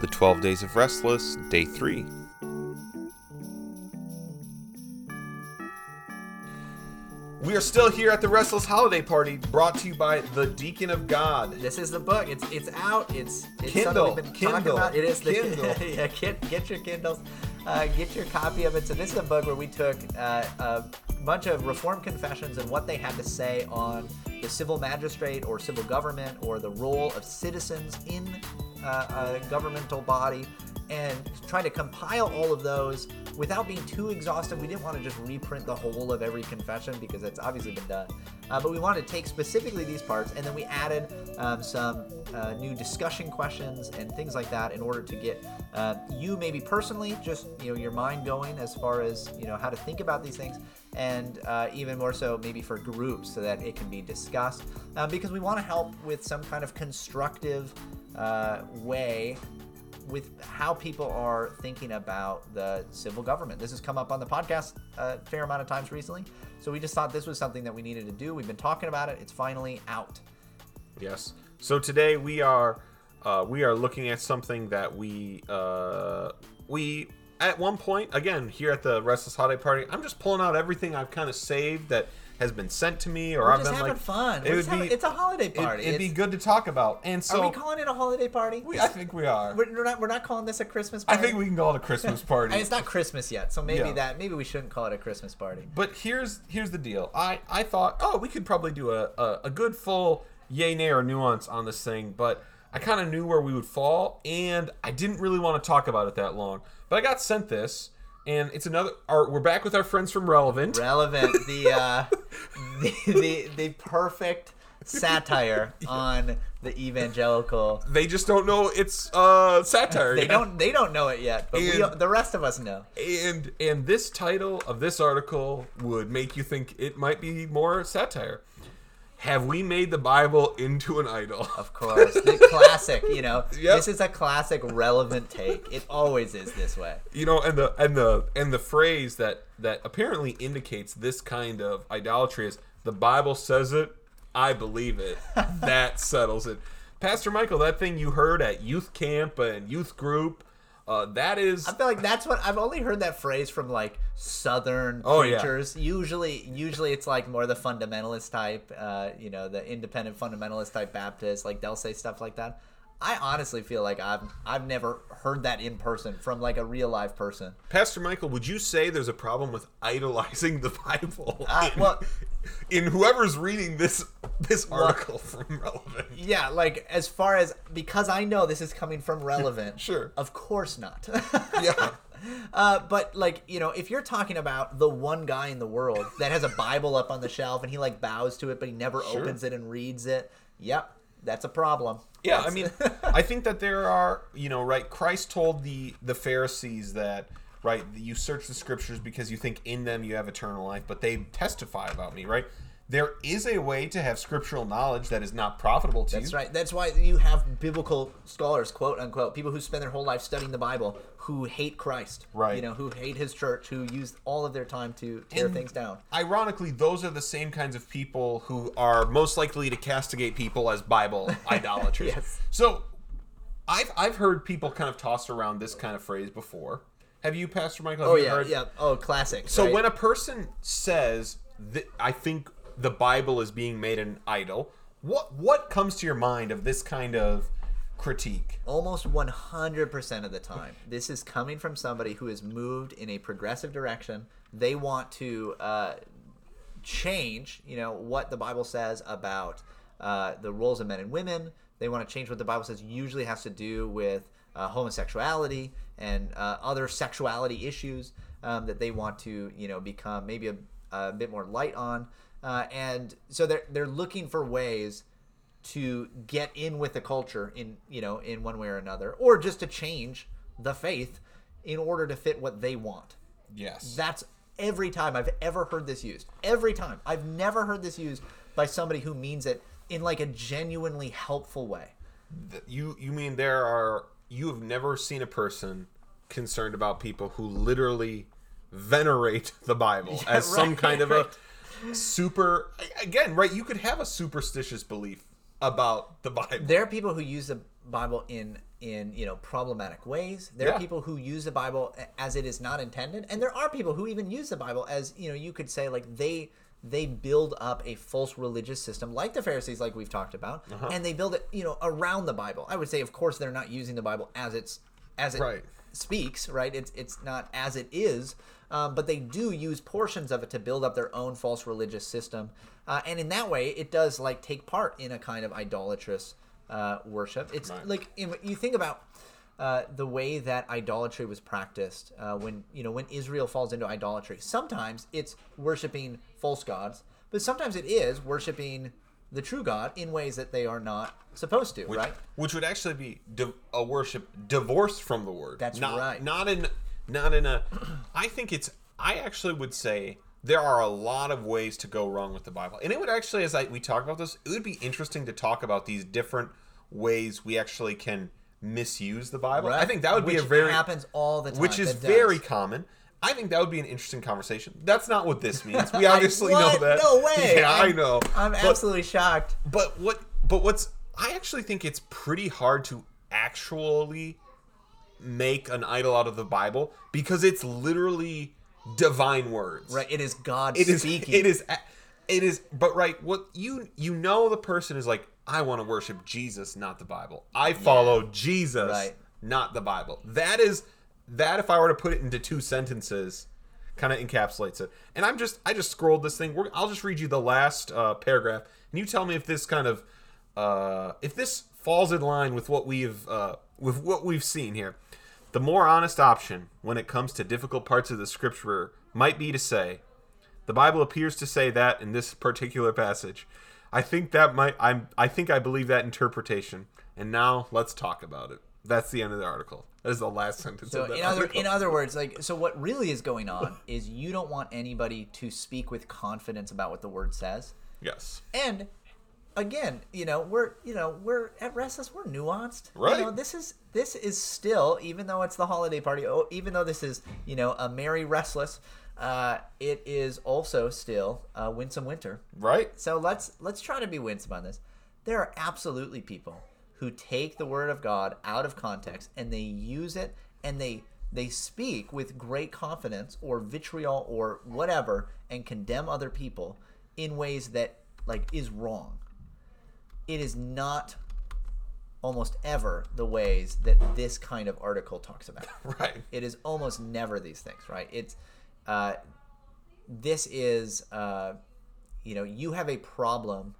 The 12 Days of Restless, Day 3. We are still here at the Restless Holiday Party, brought to you by the Deacon of God. This is the book. It's it's out. It's, it's Kindle, we've been Kindle, about. It is the Kindle. yeah. Get get your Kindles. Uh, get your copy of it. So this is a book where we took uh, a bunch of reform confessions and what they had to say on the civil magistrate or civil government or the role of citizens in uh, a governmental body, and try to compile all of those without being too exhaustive. We didn't want to just reprint the whole of every confession because it's obviously been done. Uh, but we wanted to take specifically these parts, and then we added um, some uh, new discussion questions and things like that in order to get uh, you maybe personally just you know your mind going as far as you know how to think about these things, and uh, even more so maybe for groups so that it can be discussed uh, because we want to help with some kind of constructive uh, way with how people are thinking about the civil government. This has come up on the podcast a fair amount of times recently. So we just thought this was something that we needed to do. We've been talking about it. It's finally out. Yes. So today we are uh, we are looking at something that we uh, we at one point again here at the Restless Holiday Party. I'm just pulling out everything I've kind of saved that has been sent to me, or We're I've just been having like, fun. It We're would just be having- it's a holiday party. It'd be good to talk about, and so are we calling it a holiday party? we- I think we are. we're, we're not. We're not calling this a Christmas party. I think we can call it a Christmas party. And it's not Christmas yet, so maybe Yeah. that. Maybe we shouldn't call it a Christmas party. But here's here's the deal. I I thought, oh, we could probably do a a, a good full yay nay or nuance on this thing, but I kind of knew where we would fall, and I didn't really want to talk about it that long. But I got sent this, and it's another. Our, we're back with our friends from Relevant. Relevant. The uh, the, the the perfect satire on the evangelical. they just don't know it's uh satire. They yet. don't. They don't know it yet, but we, And- the rest of us know. And and this title of this article would make you think it might be more satire. Have we made the Bible into an idol? Of course, the classic. You know, Yep. this is a classic, relevant take. It always is this way. you know and the and the and the phrase that that apparently indicates this kind of idolatry is the bible says it i believe it that settles it pastor michael that thing you heard at youth camp and youth group uh, that is I feel like that's what I've only heard that phrase from like Southern Oh, yeah. preachers. Usually, usually it's like more the fundamentalist type, uh, you know, the independent fundamentalist type Baptist. Like they'll say stuff like that. I honestly feel like I've I've never heard that in person from like a real live person. pastor michael would you say there's a problem with idolizing the bible Uh, in, well- in whoever's reading this this article from relevant Yeah, like as far as because I know this is coming from relevant. Sure. Of course not. yeah Uh, but like you know, if you're talking about the one guy in the world that has a Bible up on the shelf and he like bows to it, but he never Sure. opens it and reads it, yep, that's a problem. Yeah, I mean, I think that there are, you know, right. Christ told the the Pharisees that, right, you search the scriptures because you think in them you have eternal life, but they testify about me, right? There is a way to have scriptural knowledge that is not profitable to That's you. That's right. That's why you have biblical scholars, quote unquote, people who spend their whole life studying the Bible, who hate Christ, Right. You know, who hate His church, who use all of their time to tear And- things down. Ironically, those are the same kinds of people who are most likely to castigate people as Bible idolaters. Yes. So, I've I've heard people kind of toss around this kind of phrase before. Have you, Pastor Michael? Have Oh you yeah, heard- yeah. Oh, classic. So right? when a person says that I think the Bible is being made an idol, what what comes to your mind of this kind of critique? almost 100% of the time this is coming from somebody who is moved in a progressive direction they want to uh, change you know what the bible says about uh, the roles of men and women they want to change what the bible says usually has to do with uh, homosexuality and uh, other sexuality issues um, that they want to you know become maybe a, a bit more light on. Uh, and so they're, they're looking for ways to get in with the culture in you know in one way or another or just to change the faith in order to fit what they want. Yes. that's every time i've ever heard this used. Every time. I've never heard this used by somebody who means it in like a genuinely helpful way. You you mean there are you have never seen a person concerned about people who literally venerate the Bible as some right, kind of right. a super again, right? You could have a superstitious belief about the Bible. there are people who use the Bible in in you know problematic ways. There Yeah. are people who use the Bible as it is not intended, and there are people who even use the Bible as you know you could say like they they build up a false religious system like the Pharisees, like we've talked about, Uh-huh. and they build it you know around the Bible. I would say, of course, they're not using the Bible as it's as it Right. Speaks, right? It's it's not as it is, um, but they do use portions of it to build up their own false religious system, uh, and in that way, it does like take part in a kind of idolatrous uh, worship. It's Right. like in, you think about. Uh, the way that idolatry was practiced uh, when you know when Israel falls into idolatry. Sometimes it's worshiping false gods, but sometimes it is worshiping the true God in ways that they are not supposed to. which, right? which would actually be di- a worship divorced from the word. That's not, right. Not in, not in a. I think it's. I actually would say there are a lot of ways to go wrong with the Bible, and it would actually, as I we talk about this, it would be interesting to talk about these different ways we actually can misuse the Bible. I think that would be a very happens all the time. which is very common. I think that would be an interesting conversation. That's not what this means. We obviously know that. No way. Yeah, I I'm- know. I'm But- absolutely shocked. but what? But what's? I actually think it's pretty hard to actually make an idol out of the Bible because it's literally divine words. Right, it is God It is. speaking. It is. It is. But right, what you you know the person is like. I want to worship Jesus, not the Bible. I follow Jesus, Right. not the Bible. That is that. If I were to put it into two sentences, kind of encapsulates it. And I'm just I just scrolled this thing. We're, I'll just read you the last uh, paragraph, and you tell me if this kind of uh, if this falls in line with what we've uh, with what we've seen here. The more honest option when it comes to difficult parts of the scripture might be to say, the Bible appears to say that in this particular passage. I think that might I'm I think I believe that interpretation. And now let's talk about it. That's the end of the article. That is the last sentence So of in other article. in other words, like so what really is going on is you don't want anybody to speak with confidence about what the word says. yes. And again, you know, we're you know, we're at Restless, we're nuanced. Right. You know, this is this is still, even though it's the holiday party, oh, even though this is, you know, a merry restless, uh, it is also still uh, winsome winter. Right? So let's let's try to be winsome on this. There are absolutely people who take the word of God out of context and they use it and they they speak with great confidence or vitriol or whatever and condemn other people in ways that like is wrong. It is not almost ever the ways that this kind of article talks about. Right. It is almost never these things, right? It's uh, this is uh, you know you have a problem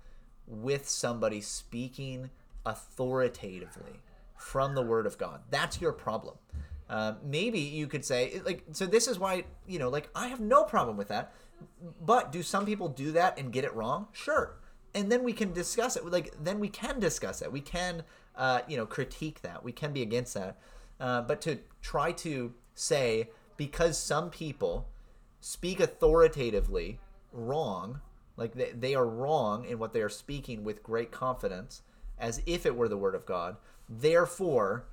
with somebody speaking authoritatively from the Word of God. That's your problem. Um, maybe you could say like so. This is why you know like I have no problem with that. But do some people do that and get it wrong? Sure. And then we can discuss it. Like then we can discuss it. We can uh, you know critique that. We can be against that. Uh, but to try to say because some people speak authoritatively wrong, like they, they are wrong in what they are speaking with great confidence, as if it were the word of God. Therefore,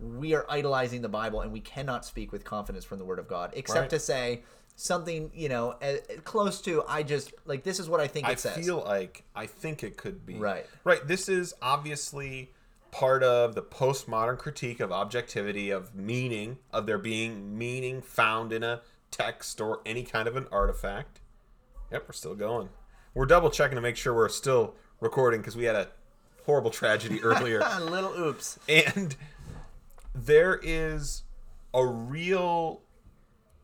we are idolizing the Bible and we cannot speak with confidence from the word of God, except Right. to say something, you know, close to, I just, like, this is what I think it I says. I feel like I think it could be Right. Right. This is obviously part of the postmodern critique of objectivity, of meaning, of there being meaning found in a text or any kind of an artifact. Yep, we're still going. We're double checking to make sure we're still recording because we had a horrible tragedy earlier. a little oops. and there is a real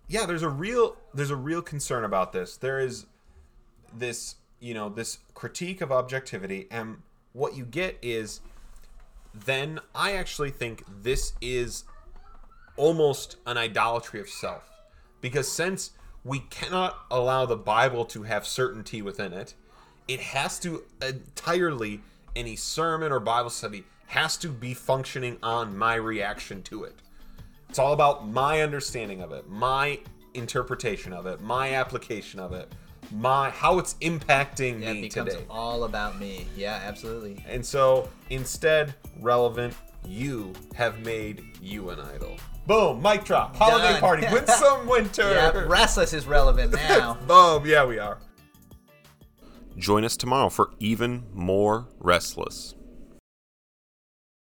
yeah there's a real there's a real concern about this there is this you know this critique of objectivity and what you get is then i actually think this is almost an idolatry of self because since we cannot allow the bible to have certainty within it it has to entirely any sermon or bible study has to be functioning on my reaction to it it's all about my understanding of it my interpretation of it my application of it my how it's impacting Yeah, it me becomes today all about me. Yeah, absolutely. and so instead, relevant, you have made you an idol. Boom, mic drop, holiday Done. party, win some winter. Yeah, restless is relevant now. Boom, yeah, we are. Join us tomorrow for even more Restless.